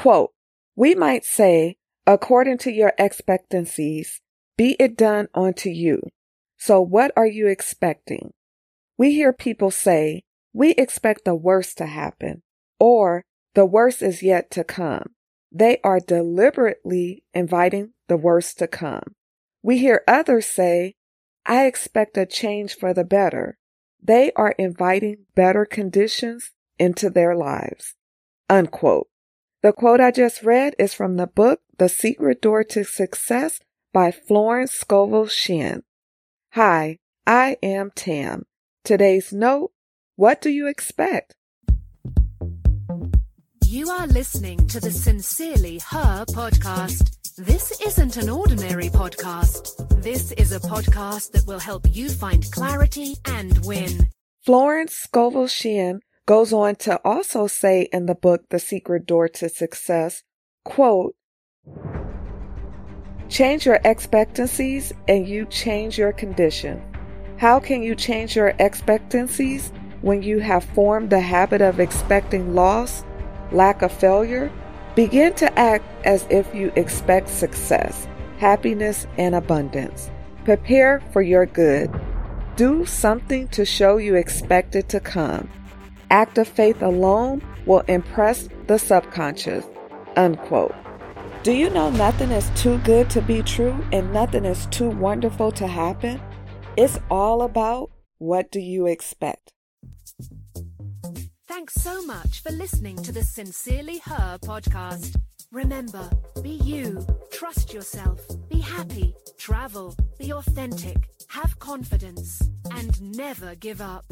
Quote, we might say, according to your expectancies, be it done unto you. So what are you expecting? We hear people say, we expect the worst to happen, or the worst is yet to come. They are deliberately inviting the worst to come. We hear others say, I expect a change for the better. They are inviting better conditions into their lives. Unquote. The quote I just read is from the book The Secret Door to Success by Florence Scovel Shinn. Hi, I am Tam. Today's note, what do you expect? You are listening to the Sincerely Her podcast. This isn't an ordinary podcast. This is a podcast that will help you find clarity and win. Florence Scovel Shinn goes on to also say in the book The Secret Door to Success, quote, Change your expectancies and you change your condition. How can you change your expectancies when you have formed the habit of expecting loss, lack of failure? Begin to act as if you expect success, happiness, and abundance. Prepare for your good. Do something to show you expect it to come act of faith alone will impress the subconscious. Unquote. Do you know nothing is too good to be true and nothing is too wonderful to happen? It's all about what do you expect. Thanks so much for listening to the Sincerely Her podcast. Remember, be you, trust yourself, be happy, travel, be authentic, have confidence, and never give up.